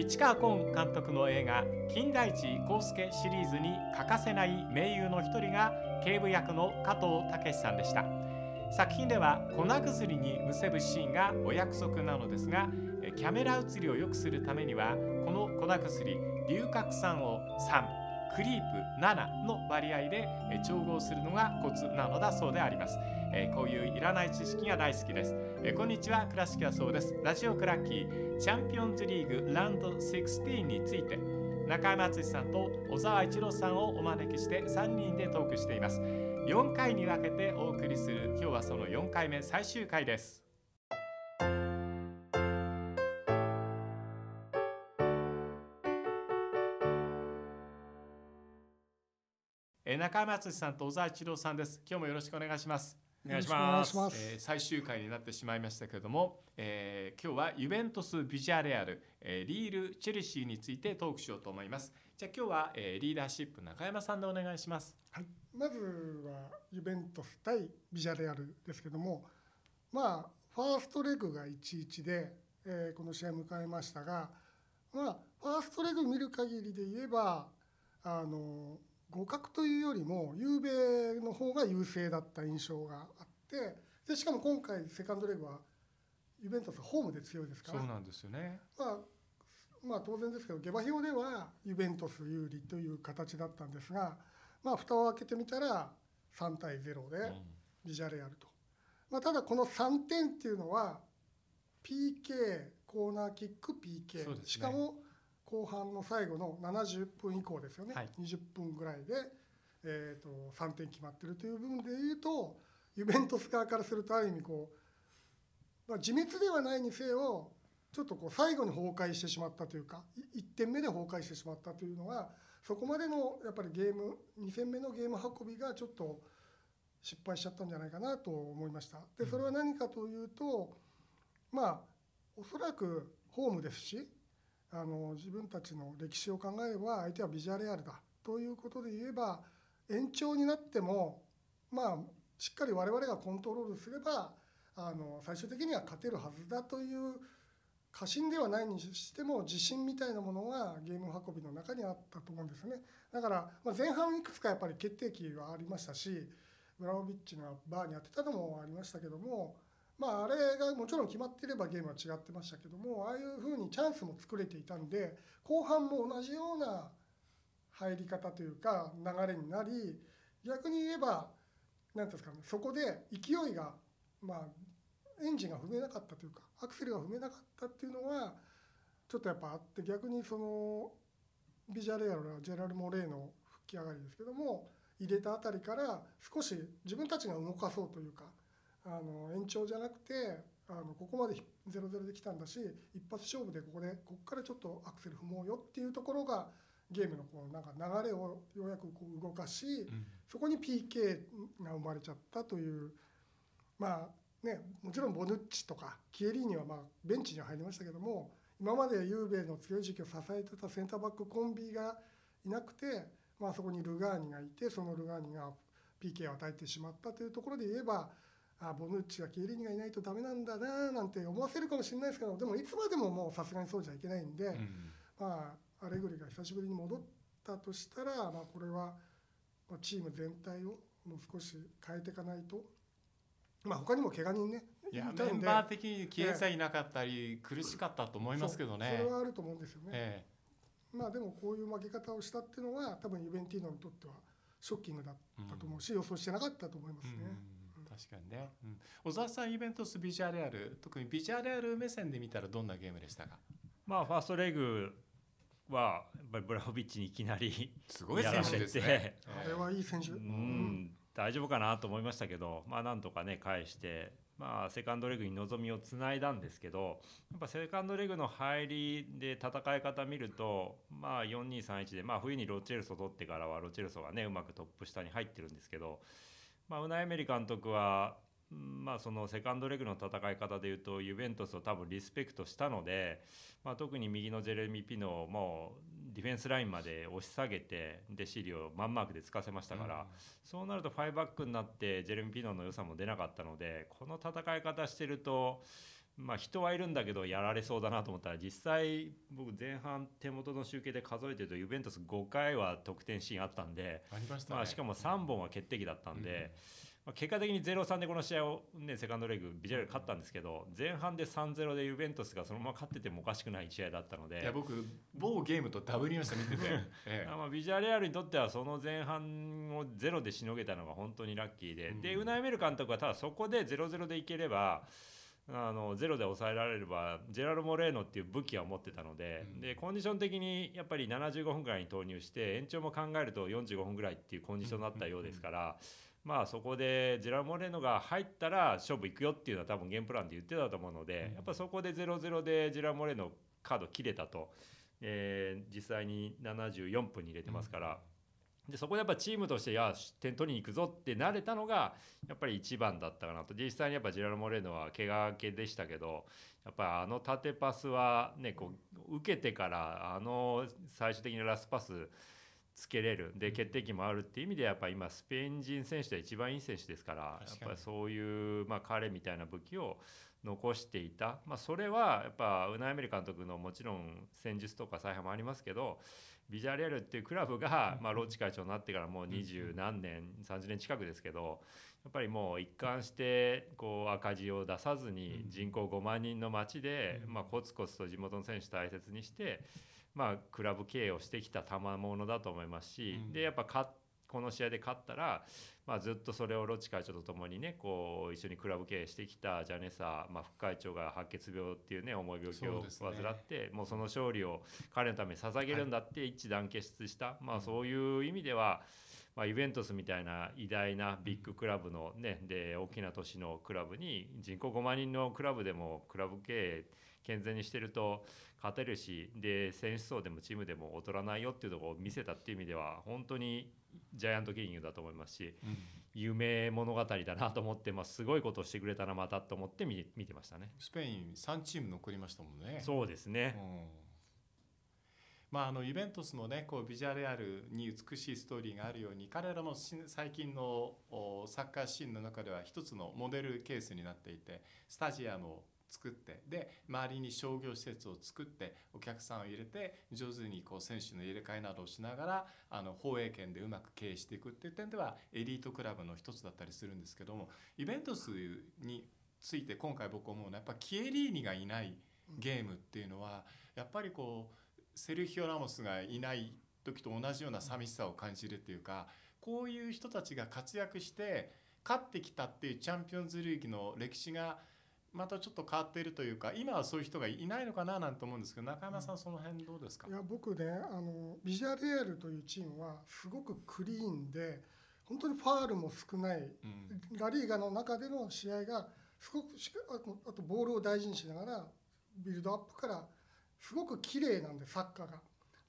市川崑監督の映画「金田一耕助」シリーズに欠かせない名優の一人が警部役の加藤武さんでした。作品では粉薬にむせぶシーンがお約束なのですがキャメラ映りを良くするためにはこの粉薬硫角酸を3クリープ7の割合で調合するのがコツなのだそうであります、えー、こういういらない知識が大好きです、えー、こんにちは倉敷はそうです。ラジオクラッキーチャンピオンズリーグラウンド16について中山敦さんと小沢一郎さんをお招きして3人でトークしています。4回に分けてお送りする今日はその4回目最終回です。中山敦さんと小沢一郎さんです。今日もよろしくお願いします。お願いします。えー、最終回になってしまいましたけれども、えー、今日はユベントスビジャレアル、えー、リールチェルシーについてトークしようと思います。じゃあ今日は、えー、リーダーシップ中山さんでお願いします。はい。まずはユベントス対ビジャレアルですけどもまあファーストレグが1-1で、えー、この試合を迎えましたがまあファーストレグ見る限りで言えばあの互角というよりもゆうべの方が優勢だった印象があってでしかも今回セカンドレグはユベントスホームで強いですから。そうなんですよね、まあ、まあ当然ですけど下馬評ではユベントス有利という形だったんですが、まあ、蓋を開けてみたら3対0でビジャレアルと、まあ、ただこの3点っていうのは PK コーナーキック PK、ね、しかも後半の最後の70分以降ですよね、はい、20分ぐらいで、えーと、3点決まってるという部分でいうとユベントス側からするとある意味こう、まあ、自滅ではないにせよちょっとこう最後に崩壊してしまったというか1点目で崩壊してしまったというのはそこまでのやっぱりゲーム2戦目のゲーム運びがちょっと失敗しちゃったんじゃないかなと思いました。でそれは何かというとまあおそらくホームですしあの自分たちの歴史を考えれば相手はビジュアレアルだ。ということで言えば延長になってもまあしっかり我々がコントロールすればあの最終的には勝てるはずだという過信ではないにしても自信みたいなものがゲーム運びの中にあったと思うんですね。だから、ま、前半いくつかやっぱり決定機はありましたしブラウビッチがバーに当てたのもありましたけどもまあ、あれがもちろん決まっていればゲームは違ってましたけどもああいうふうにチャンスも作れていたんで後半も同じような入り方というか流れになり逆に言えば何ですかねそこで勢いがまあエンジンが踏めなかったというかアクセルが踏めなかったっていうのはちょっとやっぱあって逆にそのビジャレアルはジェラル・モレーの復帰上がりですけども入れたあたりから少し自分たちが動かそうというかあの延長じゃなくてあのここまで0-0で来たんだし一発勝負でここでここからちょっとアクセル踏もうよっていうところがゲームのこうなんか流れをようやくこう動かし、うん、そこに PK が生まれちゃったというまあねもちろんボヌッチとかキエリーニはまあベンチには入りましたけども今までユーベの強い時期を支えてたセンターバックコンビがいなくて、まあ、そこにルガーニがいてそのルガーニが PK を与えてしまったというところで言えばあボヌッチはキエリニがいないとダメなんだななんて思わせるかもしれないですけどでもいつまでももうさすがにそうじゃいけないんで、うん、まあアレグリが久しぶりに戻ったとしたら、まあ、これはチーム全体をもう少し変えていかないと。まあ他にも怪我人ねいやメンバー的に消えさえいなかったり、苦しかったと思いますけどね。それはあると思うんですよね、ええ、まあでもこういう負け方をしたっていうのは多分ユベンティーノにとってはショッキングだったと思うし、うん、予想してなかったと思いますね。うん確かにね、うん、小沢さんイベントスビジュアルアル特にビジュアルアル目線で見たらどんなゲームでしたか？まあファーストレグはやっぱりブラホビッチにいきなり すごい選手ですね。あれはいい選手、うん、大丈夫かなと思いましたけどまあなんとかね返してまあ、セカンドレグに望みをつないだんですけどやっぱセカンドレグの入りで戦い方見ると、まあ、4231で、まあ、冬にロチェルソ取ってからはロチェルソがねうまくトップ下に入ってるんですけどまあ、ウナエメリ監督は、まあ、そのセカンドレグの戦い方でいうとユベントスを多分リスペクトしたので、まあ、特に右のジェレミー・ピノをもうディフェンスラインまで押し下げてでシリをマンマークでつかせましたから、うん、そうなると5バックになってジェレミー・ピノの良さも出なかったのでこの戦い方してると。まあ、人はいるんだけどやられそうだなと思ったら実際僕前半手元の集計で数えてるとユベントス5回は得点シーンあったんでありましたね。まあ、しかも3本は決定機だったんで、まあ、結果的に0-3でこの試合を、ね、セカンドレグビジュアル勝ったんですけど前半で3-0でユベントスがそのまま勝っててもおかしくない試合だったのでいや僕某ゲームとダブりました見てて、ええ。まあビジュアレアルにとってはその前半をゼロでしのげたのが本当にラッキーで、うん。でウナイメル監督はただそこで0-0でいければあのゼロで抑えられればジェラル・モレーノっていう武器は持ってたので,、うん。でコンディション的にやっぱり75分ぐらいに投入して延長も考えると45分ぐらいっていうコンディションだったようですから。まあそこでジェラル・モレーノが入ったら勝負いくよっていうのは多分ゲームプランで言ってたと思うので、うん。やっぱそこで0-0でジェラル・モレーノカード切れたと。えー実際に74分に入れてますから、でそこでやっぱチームとしていや点取りに行くぞって慣れたのがやっぱり一番だったかなと。実際にやっぱジェラル・モレーノは怪我明けでしたけどやっぱりあの縦パスはねこう受けてからあの最終的にラストパスつけれる。で決定機もあるっていう意味でやっぱ今スペイン人選手で一番いい選手ですからやっぱりそういう、まあ、彼みたいな武器を残していた、まあ、それはやっぱウナイメリ監督のもちろん戦術とか采配もありますけどビジャレアルっていうクラブが、まあ、ロッチ会長になってからもう二十何年30年近くですけどやっぱりもう一貫してこう赤字を出さずにうん。人口5万人の町で、うん。まあ、コツコツと地元の選手大切にして、まあ、クラブ経営をしてきた賜物だと思いますし、うん。でやっぱ勝っこの試合で勝ったら、まあ、ずっとそれをロッチ会長とともにねこう一緒にクラブ経営してきたジャネサ、まあ、副会長が白血病っていうね重い病気を患って、もうその勝利を彼のために捧げるんだって一致団結した、まあ、そういう意味では、まあ、イベントスみたいな偉大なビッグクラブのねで大きな都市のクラブに人口5万人のクラブでもクラブ経営健全にしてると勝てるしで選手層でもチームでも劣らないよっていうところを見せたっていう意味では本当にジャイアントキリングだと思いますしうん夢物語だなと思って、まあ、すごいことをしてくれたなまたと思って見見てましたね。スペイン3チーム残りましたもんね。そうですね、うんまあ、あのユベントスのねこうビジュアレアルに美しいストーリーがあるように彼らもし最近のおサッカーシーンの中では一つのモデルケースになっていてスタジアムを作ってで周りに商業施設を作ってお客さんを入れて上手にこう選手の入れ替えなどをしながらあの放映権でうまく経営していくっていう点ではエリートクラブの一つだったりするんですけどもイベントスについて今回僕思うのはやっぱキエリーニがいないゲームっていうのはやっぱりこうセルヒオ・ラモスがいない時と同じような寂しさを感じるっていうかこういう人たちが活躍して勝ってきたっていうチャンピオンズリーグの歴史がまたちょっと変わっているというか今はそういう人がいないのかななんて思うんですけど中山さんその辺どうですか？いや僕ねあのビジュアレアルというチームはすごくクリーンで本当にファールも少ないうん。ラリーガの中での試合がすごくしかあとボールを大事にしながらビルドアップからすごく綺麗なんでサッカーが。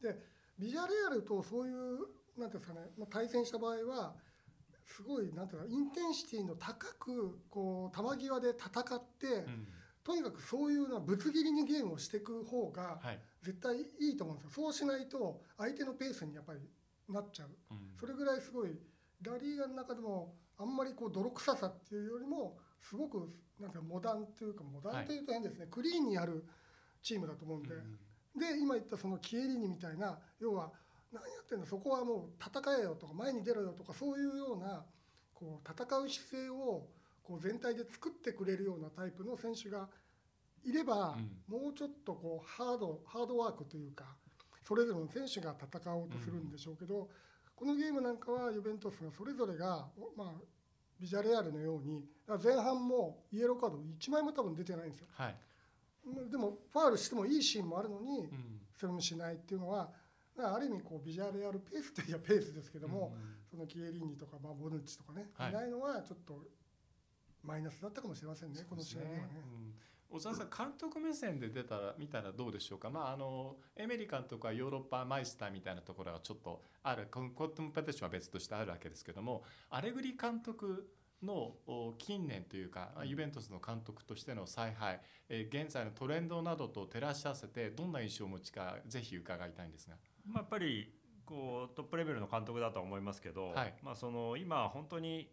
でビジュアレアルとそういうなんていうんですかね、まあ、対戦した場合はすごいなんていうかインテンシティの高くこう球際で戦って、うん。とにかくそういうのはぶつ切りにゲームをしていく方がはい。絶対いいと思うんですよ。そうしないと相手のペースにやっぱりなっちゃう。うん。それぐらいすごいラリーガの中でもあんまりこう泥臭さっていうよりもすごくなんかモダンというかモダンというと変ですね、クリーンにやるチームだと思うんで、で今言ったそのキエリーニみたいな要は何やってんの？そこはもう戦えよとか前に出ろよとかそういうようなこう戦う姿勢をこう全体で作ってくれるようなタイプの選手がいれば、もうちょっとこうハードハードワークというかそれぞれの選手が戦おうとするんでしょうけど、このゲームなんかはユベントスがそれぞれが、まあ、ビジャレアルのように前半もイエローカード1枚も多分出てないんですよ。はい。でもファールしてもいいシーンもあるのに、うん。それもしないっていうのはだからある意味こうビジュアルやるペースといえばペースですけども、そのキエリーニとか、まあ、ボヌッチとかね、はい。い、ないのはちょっとマイナスだったかもしれませんねこの試合ではね。うん。小沢さん監督目線で出たら見たらどうでしょうか、まあ、あのエメリ監督はヨーロッパマイスターみたいなところがちょっとある。コンペティションは別としてあるわけですけどもアレグリ監督のお近年というかユベントスの監督としての采配、えー現在のトレンドなどと照らし合わせてどんな印象をお持ちかぜひ伺いたいんですが。まあ、やっぱりこうトップレベルの監督だとは思いますけど、はい。まあ、その今本当に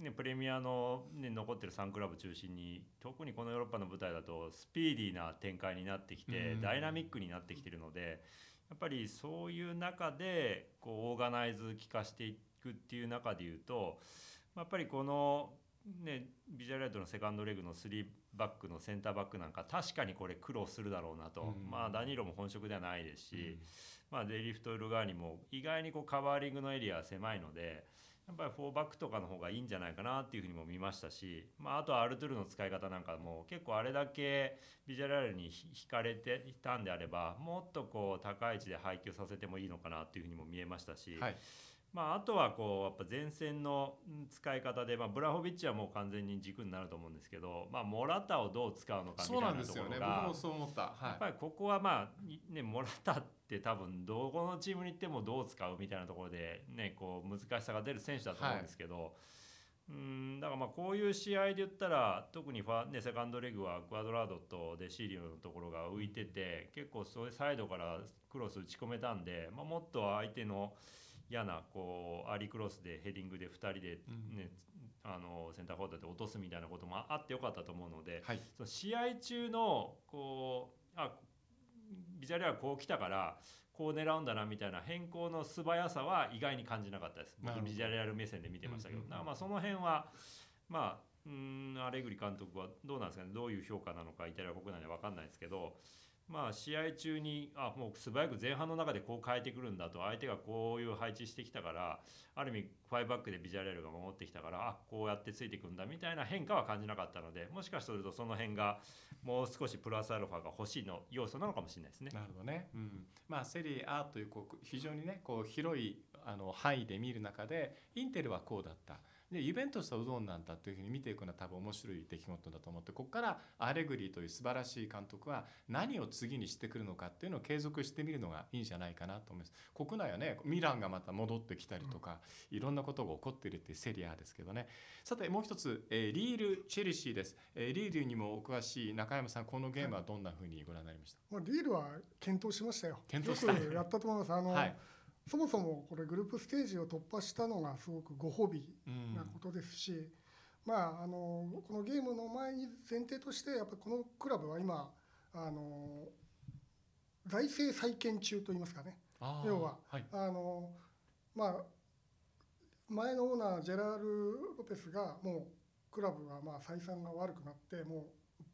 ね、プレミアの、ね、残ってる3クラブ中心に特にこのヨーロッパの舞台だとスピーディーな展開になってきて、ダイナミックになってきてるのでやっぱりそういう中でこうオーガナイズ効かしていくっていう中でいうとやっぱりこの、ね、ビジュアルライトのセカンドレグの3バックのセンターバックなんか確かにこれ苦労するだろうなと、まあダニーロも本職ではないですし、まあ、デイリフト・ウルガーニも意外にこうカバーリングのエリアは狭いので。やっぱり4バックとかの方がいいんじゃないかなっていうふうにも見ましたし、まあ、あとはアルトゥルの使い方なんかも結構あれだけビジュアルに惹かれていたんであればもっとこう高い位置で配球させてもいいのかなっていうふうにも見えましたし、はいまあ、あとはこうやっぱ前線の使い方で、まあ、ブラホビッチはもう完全に軸になると思うんですけど、まあ、モラタをどう使うのかみたいなところがもそう思った、はい、やっぱりここはまあねモラタって多分どこのチームに行ってもどう使うみたいなところでねこう難しさが出る選手だと思うんですけど、うんだからまあこういう試合で言ったら特にファ、ね、セカンドレグはクアドラードとデシーリオのところが浮いてて結構それサイドからクロス打ち込めたんで、まあ、もっと相手の嫌なこうアリクロスでヘディングで2人で、ねあのセンターフォワードで落とすみたいなこともあってよかったと思うので、はい。その試合中のこうあビジャレアこう来たからこう狙うんだなみたいな変更の素早さは意外に感じなかったです。僕ビジャレアル目線で見てましたけど、うんうんうん。まあその辺はまあうーんアレグリ監督はどうなんですかね。どういう評価なのかイタリア国内では分かんないですけどまあ試合中にあもう素早く前半の中でこう変えてくるんだと相手がこういう配置してきたからある意味ファイブバックでビジュアルが守ってきたからあこうやってついていくんだみたいな変化は感じなかったのでもしかするとその辺がもう少しプラスアルファが欲しいの要素なのかもしれないですね。なるほどね、うん、まあセリエ A というこう非常にねこう広いあの範囲で見る中でインテルはこうだったでユベントスはうどんなんだというふうに見ていくのは多分面白い出来事だと思ってここからアレグリという素晴らしい監督は何を次にしてくるのかっていうのを継続してみるのがいいんじゃないかなと思います。国内はねミランがまた戻ってきたりとか、いろんなことが起こっているっていうセリエAですけどね。さてもう一つ、えーリール・チェルシーです、えーリールにもお詳しい中山さんこのゲームはどんなふうにご覧になりました、まあ、リールは健闘しましたよ。健闘した。やったと思います。あの、はいそもそもこれグループステージを突破したのがすごくご褒美うんなことですし、まああのこのゲームの前に前提としてやっぱりこのクラブは今あの財政再建中といいますかね。要ははいあのまあ前のオーナージェラール・ロペスがもうクラブがまあ採算が悪くなってもう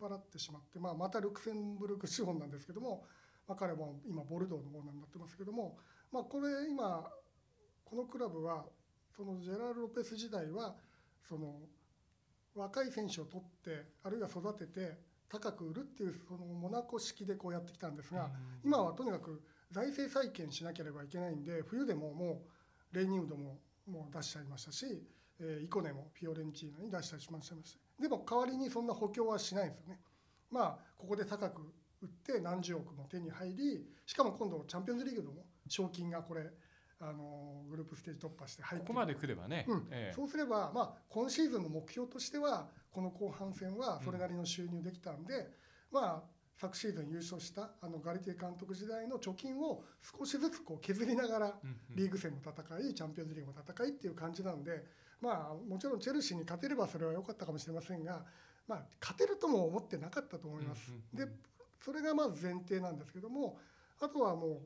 売っ払ってしまって、まあ、またルクセンブルク資本なんですけども、まあ、彼も今ボルドーのオーナーになってますけども、まあ、これ今このクラブはそのジェラール・ロペス時代はその若い選手を取ってあるいは育てて高く売るっていうそのモナコ式でこうやってきたんですが、今はとにかく財政再建しなければいけないんで冬でももうレイニウドももう出しちゃいましたし、えーイコネもフィオレンチーナに出したりしましたでも代わりにそんな補強はしないんですよね。まあここで高く売って何十億も手に入りしかも今度チャンピオンズリーグの賞金がこれあのグループステージ突破して入ってここまで来ればね、うん。ええ。そうすれば、まあ、今シーズンの目標としてはこの後半戦はそれなりの収入できたんで、まあ、昨シーズン優勝したあのガリティ監督時代の貯金を少しずつこう削りながらうんうん。リーグ戦も戦いチャンピオンズリーグも戦いっていう感じなんで、まあ、もちろんチェルシーに勝てればそれは良かったかもしれませんが、まあ、勝てるとも思ってなかったと思います。うんうんうん。でそれがまず前提なんですけどもあとはもう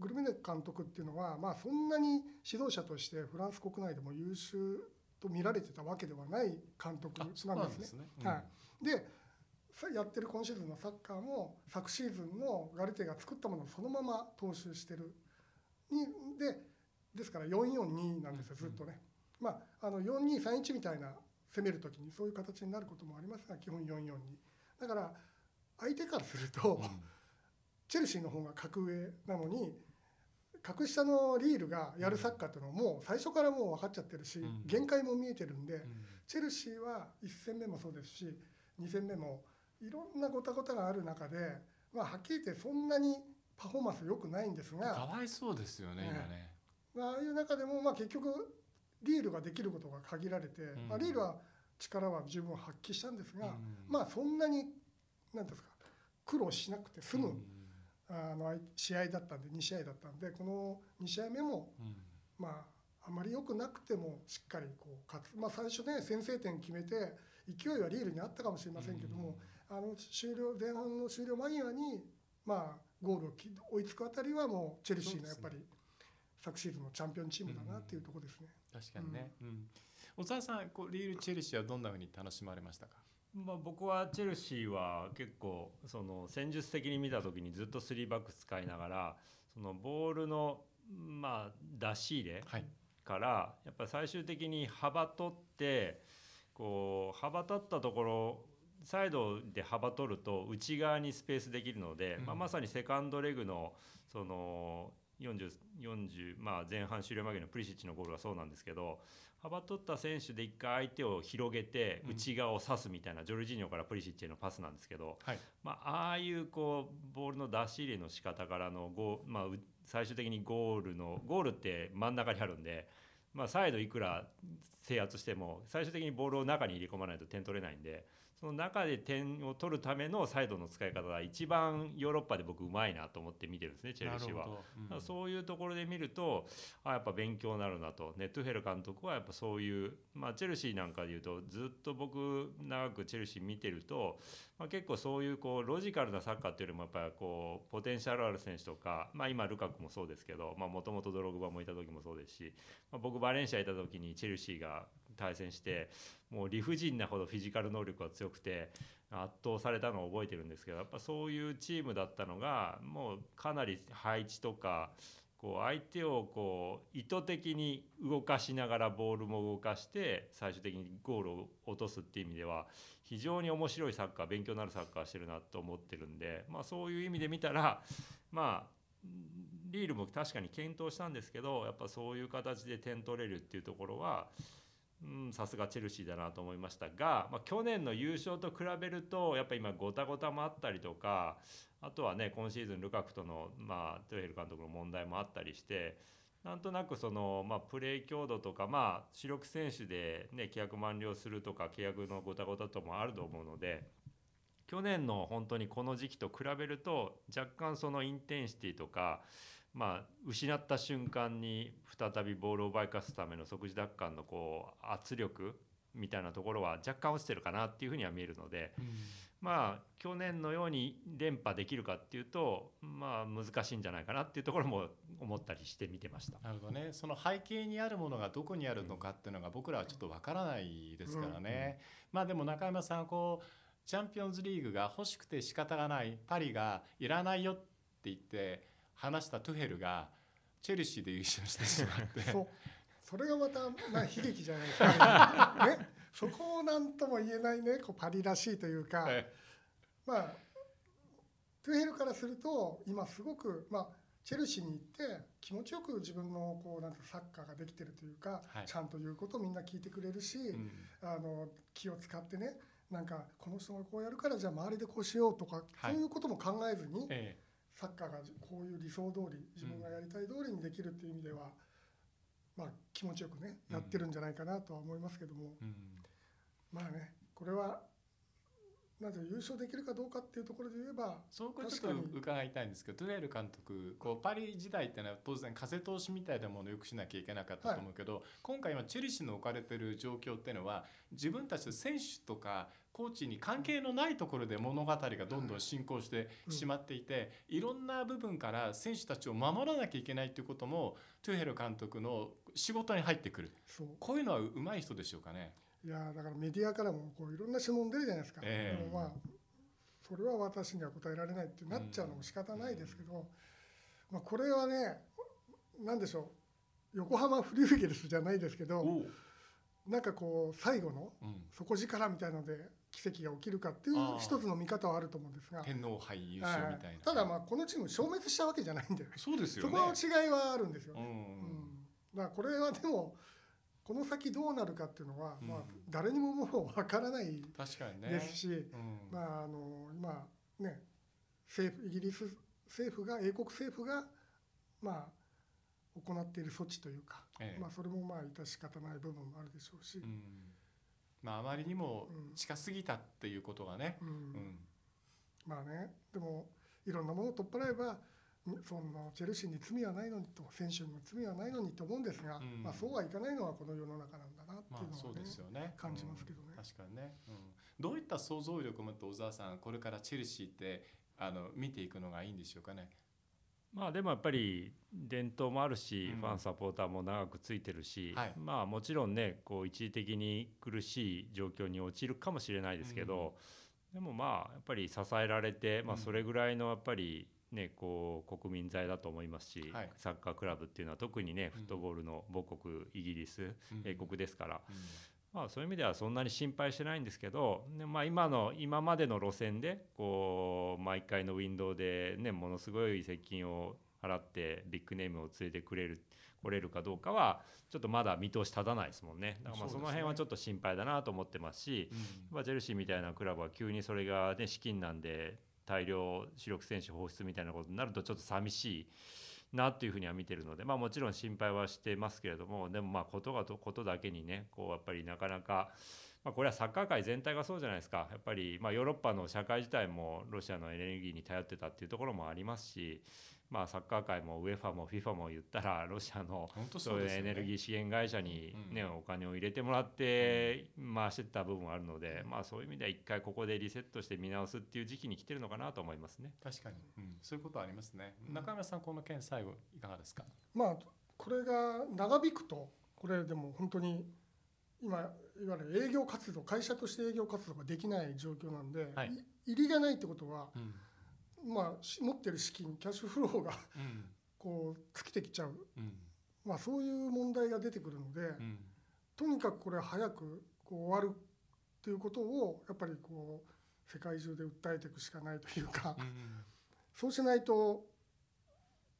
グルメネ監督っていうのは、まあ、そんなに指導者としてフランス国内でも優秀と見られてたわけではない監督なんですね。ですね、うん。はい、でさやってる今シーズンのサッカーも昨シーズンのガルテが作ったものをそのまま踏襲してる。にでですから442なんですよずっとね。まあ、あの4231みたいな攻める時にそういう形になることもありますが基本442だから相手からすると、うん。チェルシーの方が格上なのに格下のリールがやるサッカーっていうのはもう最初からもう分かっちゃってるし、うん。限界も見えてるんで、うん。チェルシーは1戦目もそうですし2戦目もいろんなごたごたがある中で、まあ、はっきり言ってそんなにパフォーマンス良くないんですかが、わいそうですよね、ね今ね。まあああいう中でもまあ結局リールができることが限られて、ん。まあ、リールは力は十分発揮したんですが、うん。まあそんなに何ですか苦労しなくて済む、うんあの試合だったんで2試合だったんでこの2試合目もうん。まああまり良くなくてもしっかりこう勝つ、まあ、最初ね先制点決めて勢いはリールにあったかもしれませんけども、あの終了前半の終了間際に、まあ、ゴールをき追いつくあたりはもうチェルシーのやっぱり昨シーズンのチャンピオンチームだなっていうところですね。確かにね、うん。小沢さんこうリールチェルシーはどんなふうに楽しまれましたか？まあ、僕はチェルシーは結構その戦術的に見た時にずっと3バック使いながらそのボールのまあ出し入れはい。からやっぱり最終的に幅取ってこう幅取ったところサイドで幅取ると内側にスペースできるので、うん。まあ、まさにセカンドレグのその40 40、まあ、前半終了間際のプリシッチのゴールがそうなんですけど幅取った選手で一回相手を広げてうん。内側を刺すみたいな、ジョルジーニョからプリシッチへのパスなんですけど、はい。まあ、ああいうこうボールの出し入れの仕方からのゴー、まあ、う最終的にゴールのゴールって真ん中にあるんで、まあ、サイドいくら制圧しても最終的にボールを中に入れ込まないと点取れないんでその中で点を取るためのサイドの使い方が一番ヨーロッパで僕うまいなと思って見てるんですねチェルシーは。うん。そういうところで見るとあやっぱ勉強になるなと。ネットゥヘル監督はやっぱそういう、まあ、チェルシーなんかでいうとずっと僕長くチェルシー見てると、まあ、結構そういうこうロジカルなサッカーっていうよりもやっぱりこうポテンシャルある選手とか、まあ、今ルカクもそうですけどもともとドログバもいた時もそうですし、まあ、僕バレンシアいた時にチェルシーが対戦してもう理不尽なほどフィジカル能力が強くて圧倒されたのを覚えてるんですけどやっぱそういうチームだったのがもうかなり配置とかこう相手をこう意図的に動かしながらボールも動かして最終的にゴールを落とすっていう意味では非常に面白いサッカー勉強になるサッカーしてるなと思ってるんで、まあ、そういう意味で見たらまあリールも確かに検討したんですけどやっぱそういう形で点取れるっていうところはさすがチェルシーだなと思いましたが、まあ、去年の優勝と比べるとやっぱ今ごたごたもあったりとかあとはね今シーズンルカクとの、まあ、トゥエヘル監督の問題もあったりしてなんとなくその、まあ、プレー強度とか、まあ、主力選手で、ね、契約満了するとか契約のごたごたともあると思うので去年の本当にこの時期と比べると若干そのインテンシティとかまあ、失った瞬間に再びボールを奪い返すための即時奪還のこう圧力みたいなところは若干落ちてるかなっていうふうには見えるので、まあ去年のように連覇できるかっていうとまあ難しいんじゃないかなっていうところも思ったりして見てました。なるほどね。その背景にあるものがどこにあるのかっていうのが僕らはちょっとわからないですからね、まあでも中山さんこうチャンピオンズリーグが欲しくて仕方がないパリがいらないよって言って話したトゥヘルがチェルシーで優勝してしまって。そう。それがまた、まあ、悲劇じゃないですか、ね、そこを何とも言えないねこうパリらしいというか、えまあトゥヘルからすると今すごく、まあ、チェルシーに行って気持ちよく自分のこうなんてサッカーができてるというか、はい。ちゃんと言うことをみんな聞いてくれるし、うん。あの気を使ってねなんかこの人がこうやるからじゃあ周りでこうしようとか、はい。そういうことも考えずに、えサッカーがこういう理想通り自分がやりたい通りにできるっていう意味では、まあ、気持ちよくねうんやってるんじゃないかなとは思いますけども、まあねこれはなん優勝できるかどうかっていうところで言えばそうこれちょっと伺いたいんですけどトゥエル監督こうパリ時代ってのは当然風通しみたいなものをよくしなきゃいけなかったと思うけど、今回今チェルシーの置かれてる状況っていうのは自分たちの選手とかコーチに関係のないところで物語がどんどん進行してしまっていて、いろんな部分から選手たちを守らなきゃいけないっていうこともトゥヘル監督の仕事に入ってくる。こういうのはうまい人でしょうかね？いやだからメディアからもこういろんな質問出るじゃないですか、ええ。でもまあそれは私には答えられないってなっちゃうのも仕方ないですけど、まあ、これはね何でしょう横浜フリューゲルスじゃないですけどなんかこう最後のうん。底力みたいので奇跡が起きるかっていうああ一つの見方はあると思うんですが、天皇杯優勝みたいな、はいただまあこのチーム消滅したわけじゃないんだよねそうですよね。そこの違いはあるんですよね、うん。うん。だからこれはでもこの先どうなるかっていうのは、うん。まあ、誰にももうわからないですし、うん。まああの今ね政府イギリス政府が英国政府がまあ行っている措置というか、ええ。まあそれもまあ致し方ない部分もあるでしょうし、うん。まああまりにもうん。近すぎたっていうことがね、まあねでもいろんなものを取っ払えばそんなチェルシーに罪はないのにと選手にも罪はないのにと思うんですが、うん。まあ、そうはいかないのはこの世の中なんだなっていうのはね、ですよね。感じますけどね。うん。確かにね、うん、どういった想像力を持って小沢さんこれからチェルシーってあの見ていくのがいいんでしょうかね。まあでもやっぱり伝統もあるし、うん。ファンサポーターも長くついてるし、はい。まあもちろんねこう一時的に苦しい状況に陥るかもしれないですけど、でもまあやっぱり支えられて、まあ、うんそれぐらいのやっぱりねこう国民財だと思いますし、はい。サッカークラブっていうのは特にねうん。フットボールの母国イギリスうん。英国ですから、うん。まあ、そういう意味ではそんなに心配してないんですけど、ねまあ、今の今までの路線でこう毎回のウィンドウで、ね、ものすごい接近を払ってビッグネームを連れてくれる来れるかどうかはちょっとまだ見通し立たないですもんね。だからまあその辺はちょっと心配だなと思ってますし、まあ、チェルシーみたいなクラブは急にそれが、ね、資金なんで大量主力選手放出みたいなことになるとちょっと寂しいなというふうには見てるので、まあ、もちろん心配はしてますけれどもでもまあことがとことだけにねこうやっぱりなかなか、まあ、これはサッカー界全体がそうじゃないですか。やっぱりまあヨーロッパの社会自体もロシアのエネルギーに頼ってたっていうところもありますし、まあ、サッカー界も UEFA も FIFA も言ったらロシアの本当そういうエネルギー資源会社に、ねうん。お金を入れてもらって回してった部分はあるので、まあ、そういう意味では一回ここでリセットして見直すっていう時期に来てるのかなと思いますね。確かに、うん、そういうことありますね。中村さんこの件最後いかがですか？まあこれが長引くとこれでも本当に今いわゆる営業活動会社として営業活動ができない状況なんで、はい。い入りがないってことは、うん。まあ、し持ってる資金キャッシュフローがうん。こう尽きてきちゃう、うん。まあ、そういう問題が出てくるので、うん。とにかくこれ早くこう終わるっていうことをやっぱりこう世界中で訴えていくしかないというか、うんそうしないと、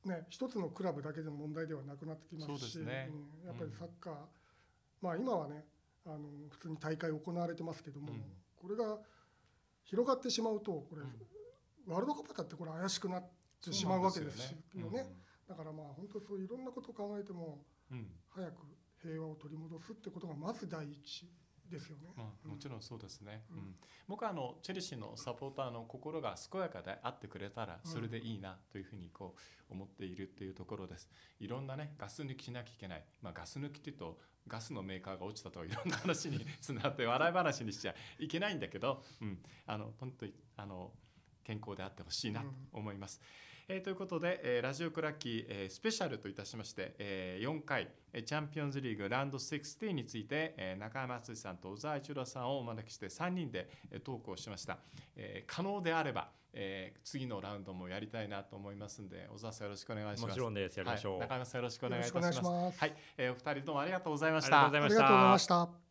ね、一つのクラブだけでの問題ではなくなってきますしね。うん。やっぱりサッカー、まあ今はねあの普通に大会行われてますけども、うん。これが広がってしまうとこれ、うん。ワールドカップだってこれ怪しくなってしまうわけですしよね。だからまあ本当そういろんなことを考えても早く平和を取り戻すってことがまず第一ですよね。まあ、もちろんそうですね、うん。うん。僕はあのチェルシーのサポーターの心が健やかであってくれたらそれでいいなというふうにこう思っているというところです。いろんなねガス抜きしなきゃいけない、まあ、ガス抜きっていうとガスのメーカーが落ちたとかいろんな話につながって 笑い話にしちゃいけないんだけど、うん、あの本当にあの健康であってほしいなと思います。えーということで、えーラジオクラッキー、えースペシャルといたしまして、えー4回、えーチャンピオンズリーグラウンド16について、えー中山敦さんと小沢一郎さんをお招きして3人で、えートークをしました、えー可能であれば、えー次のラウンドもやりたいなと思いますので小沢さんよろしくお願いします。もちろんです。やりましょう、はい、中山さんよろしくお願いいたします。願い。します。はい、えーお二人どうもありがとうございましありがとうございました。ありがとうございました。